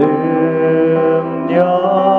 능력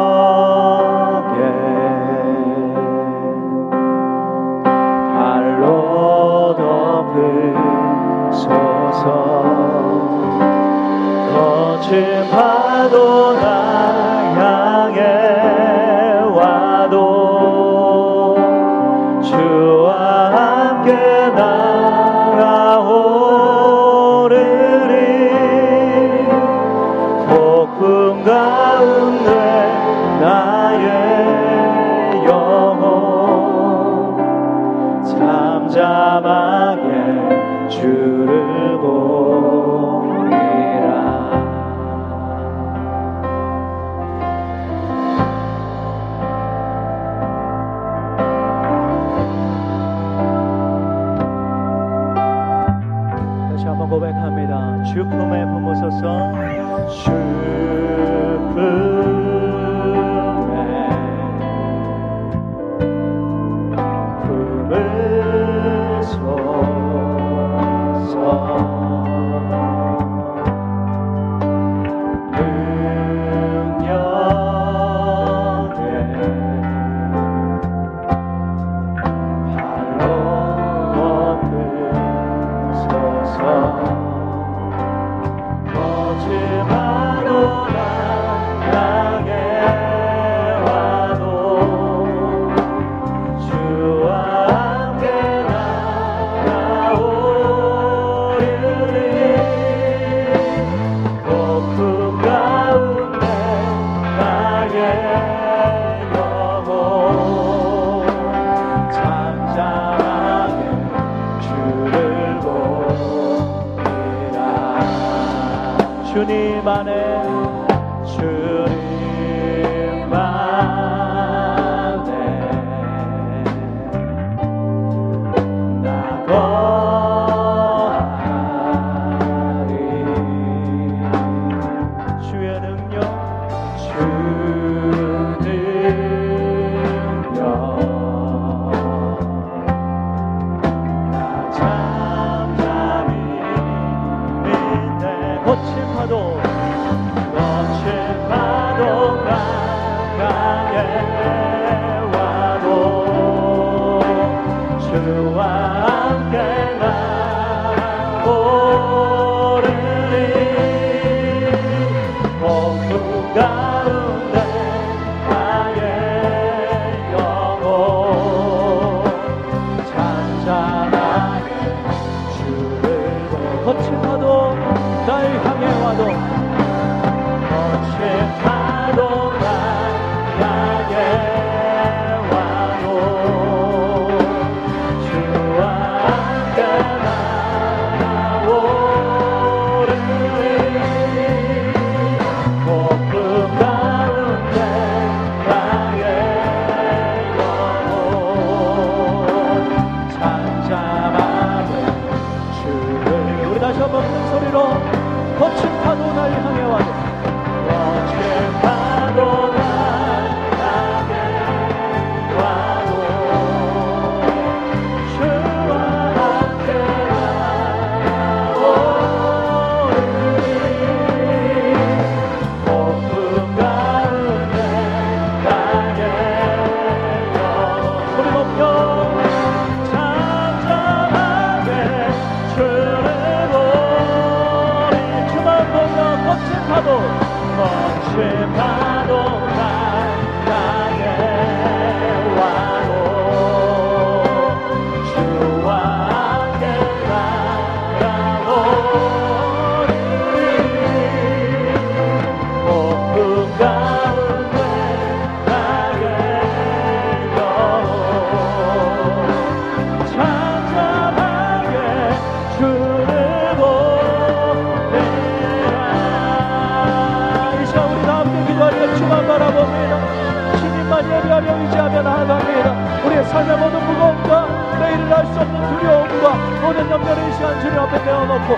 삶의 모든 무거움과 내일을 알 수 없는 두려움과 모든 염려를 이 시간 주님 앞에 내어놓고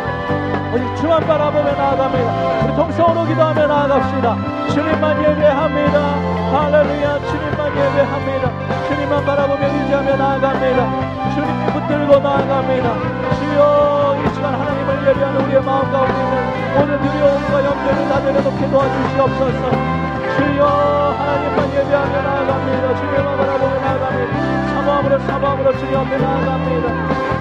오직 주만 바라보며 나아갑니다. 우리 동성으로 기도하며 나아갑시다. 주님만 예배합니다. 할렐루야. 주님만 예배합니다. 주님만 바라보며 의지하며 나아갑니다. 주님 붙들고 나아갑니다. 주여 이 시간 하나님을 예배하는 우리의 마음 가운데 모든 두려움과 염려를 다 내려놓게 도와주시옵소서 주여 하나님만 예배하며 나아갑니다. 주님만 바라보며 나아갑니다. 사모함으로 사모함으로 주님 앞에 나아갑니다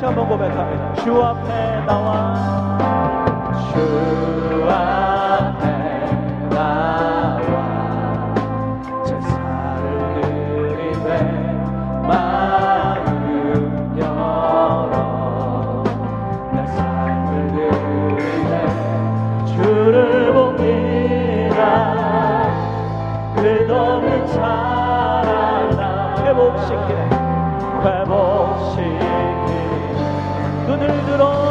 다시 한번 고백합니다. 주 앞에 나와 주 solo.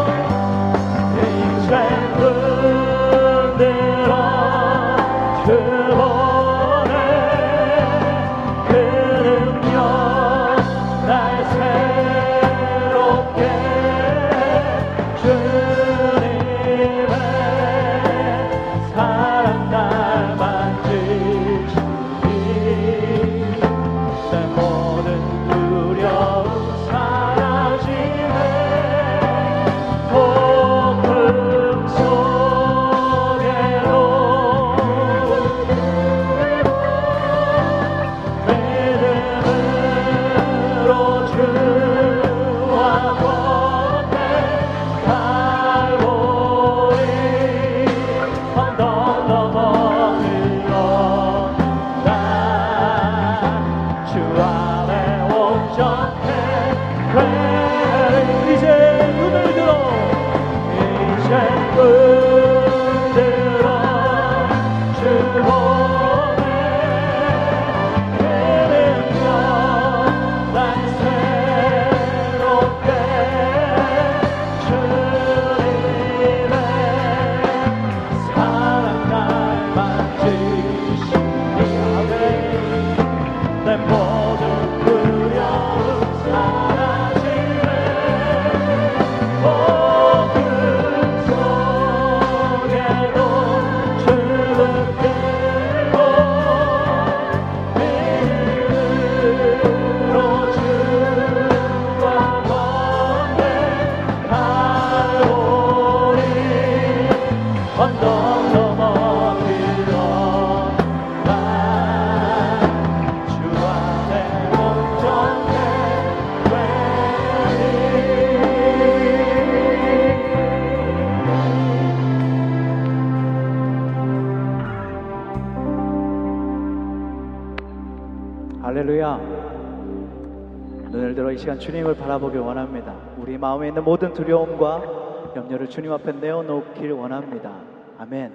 주님을 바라보길 원합니다. 우리 마음에 있는 모든 두려움과 염려를 주님 앞에 내어놓길 원합니다. 아멘.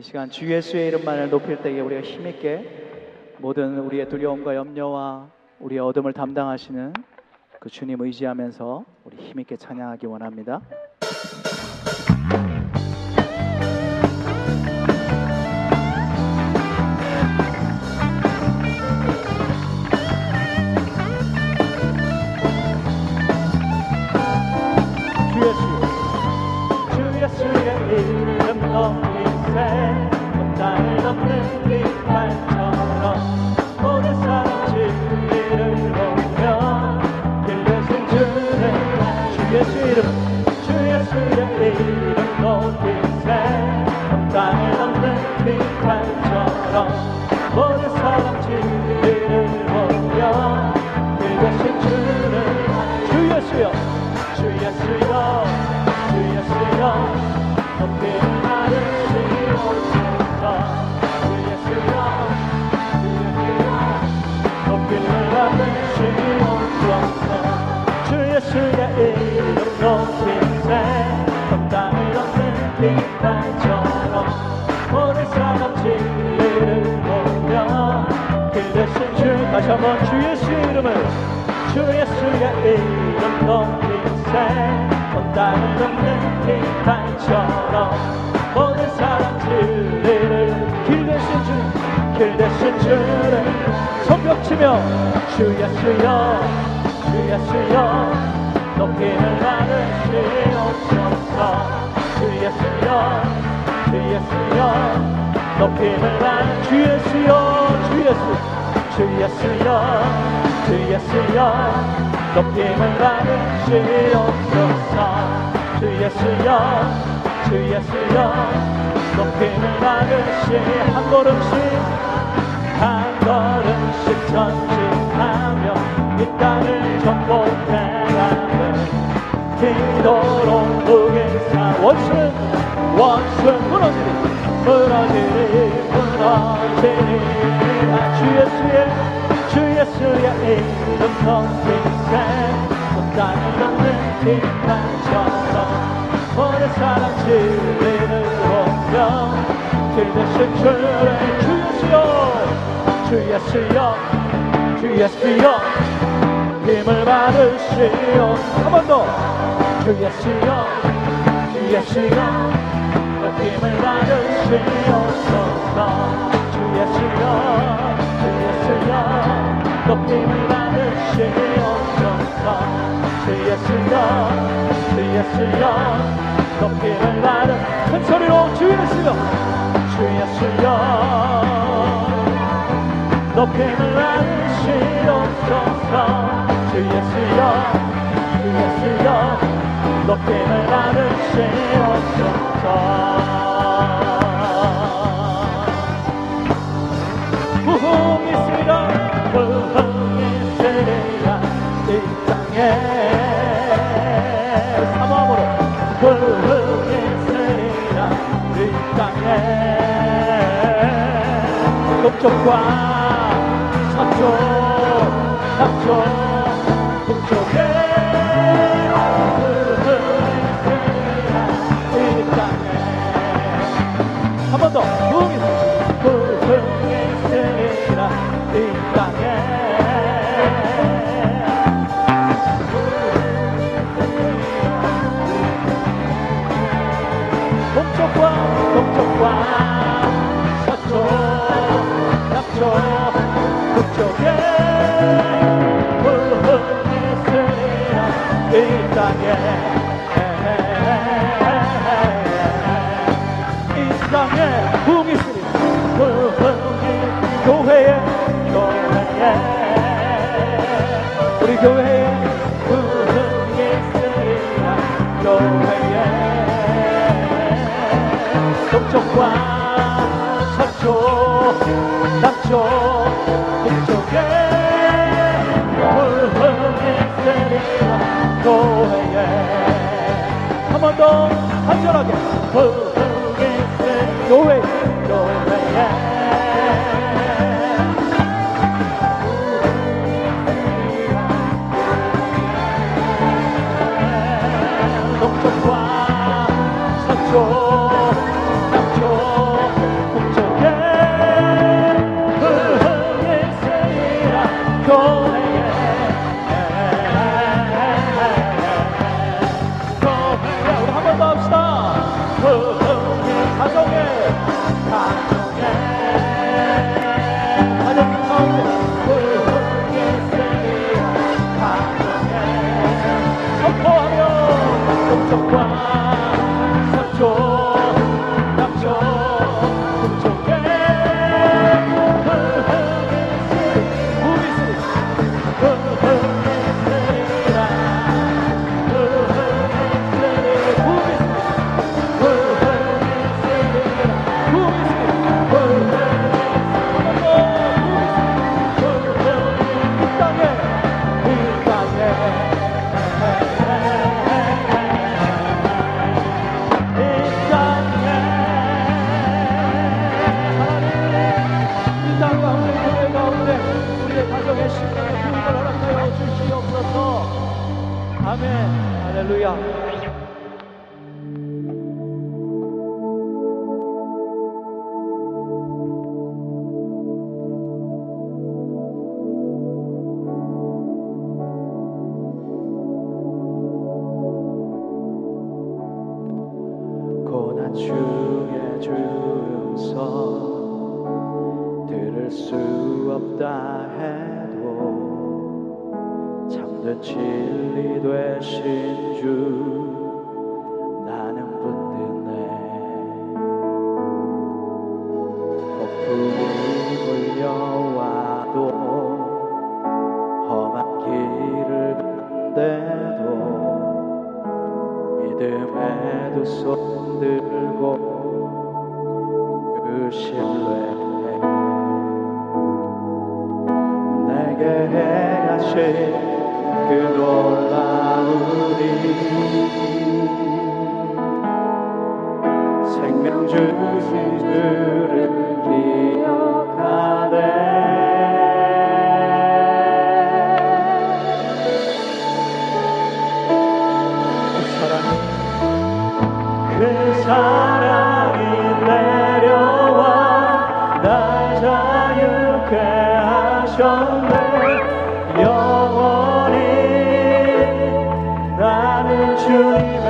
이 시간 주 예수의 이름만을 높일 때에 우리가 힘있게 모든 우리의 두려움과 염려와 우리의 어둠을 담당하시는 그 주님 의지하면서 우리 힘있게 찬양하기 원합니다. 빙판처럼 모든 사람 지금 다시 한번 주 예수의 이름을 주 예수의 이름 높이세. 온 땅을 덮는 깃발처럼 모든 사람 진리를 길 대신 주 길 대신 주를 손뼉치며 주 예수여 주 예수여. 높이를 받으시옵소서. 주 예수여 주 예수여. 높이를 받으 주 예수여 주 예수 주 예수여 주 예수여 높임을 받으시옵소서. 주 예수여 주 예수여 높임을 받으시 한 걸음씩 한 걸음씩 전진하며 이 땅을 정복해가는 기도로 무게사 원수는 원수는 무너지리 무너지리 무너지리 주 예수의 주 예수의 이름 땅을 덮는 빛만처럼 모든 사람 진리를 보며 길 대신 주의 주 예수여 주 예수여 주 예수여. 힘을 받으시오. 한 번 더. 주 예수여 주 예수여. 힘을 받으시옵소서. 주 예수여 높임을 받으시옵소서 주 예수여 주 예수여 높임을 받으 큰 소리로 주 예수여 주 예수여 높임을 받으시옵소서 주 예수여 주 예수여 높임을 받으시옵소서 동쪽과 서쪽 남쪽 북쪽에 이 땅에 한 번 더. 부흥이 있으리라. 이 땅에 땅에. 이 땅에 부흥이 있으리라 부흥이 교회에 교회에. 우리 교회에 부흥이 있으리라 교회에. 동쪽과 서쪽 남쪽 번 더 간절하게 교회 교회에 the one. Amen. Hallelujah. 믿음에도 손들고 그 신뢰에 내게 행하신 그 놀라운 일 생명 주신 주를 기억하네 to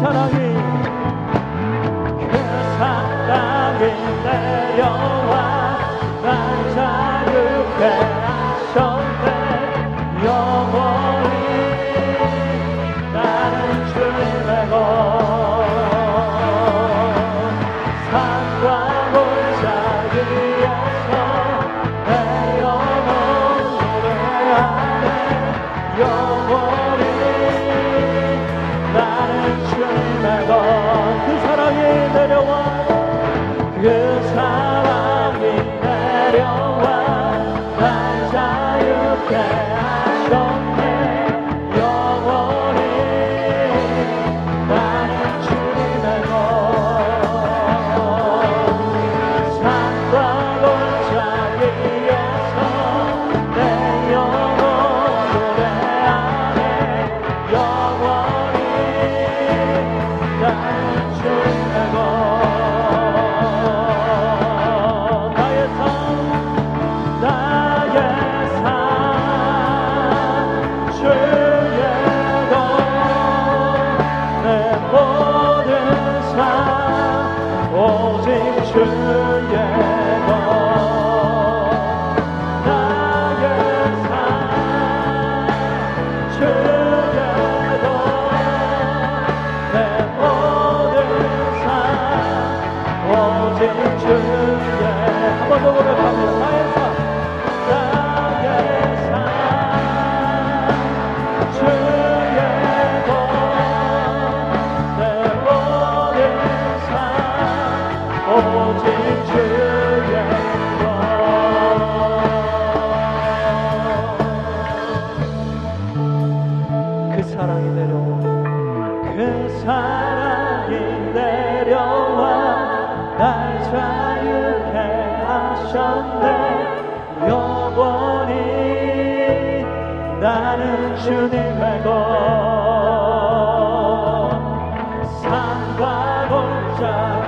사랑해 Hava dolu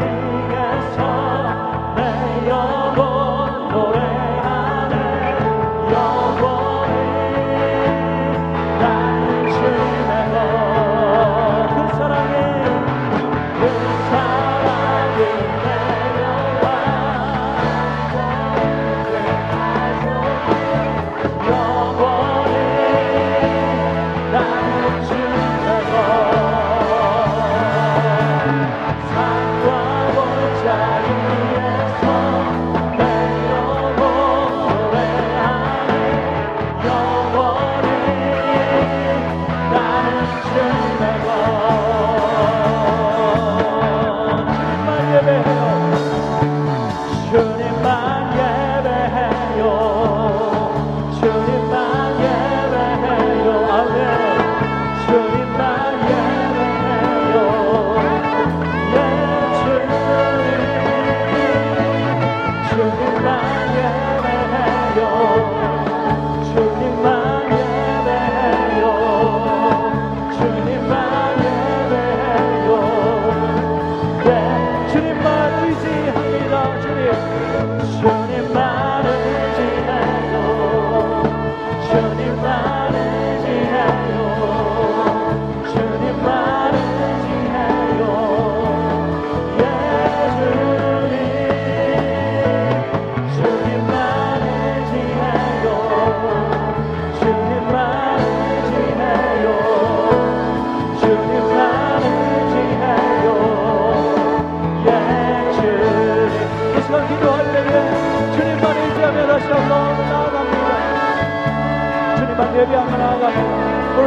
Thank you.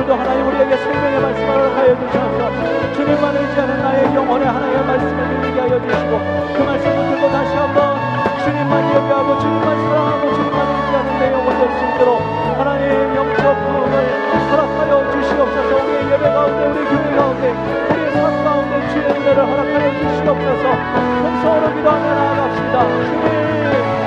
오늘도 하나님 우리에게 생명의 말씀을 하여 주시옵소서. 주님만 의지하는 나의 영혼에 하나님의 말씀을 들리게 하여 주시고 그 말씀을 듣고 다시 한번 주님만 예배하고 주님만 사랑하고 주님만 의지하는 내 영혼 될수 있도록 하나님 영적 구원을 허락하여 주시옵소서. 우리의 예배 가운데 우리 교회 가운데 우리의 삶 가운데 주의 은혜를 허락하여 주시옵소서. 성성으로 기도하며 나아갑시다. 주님!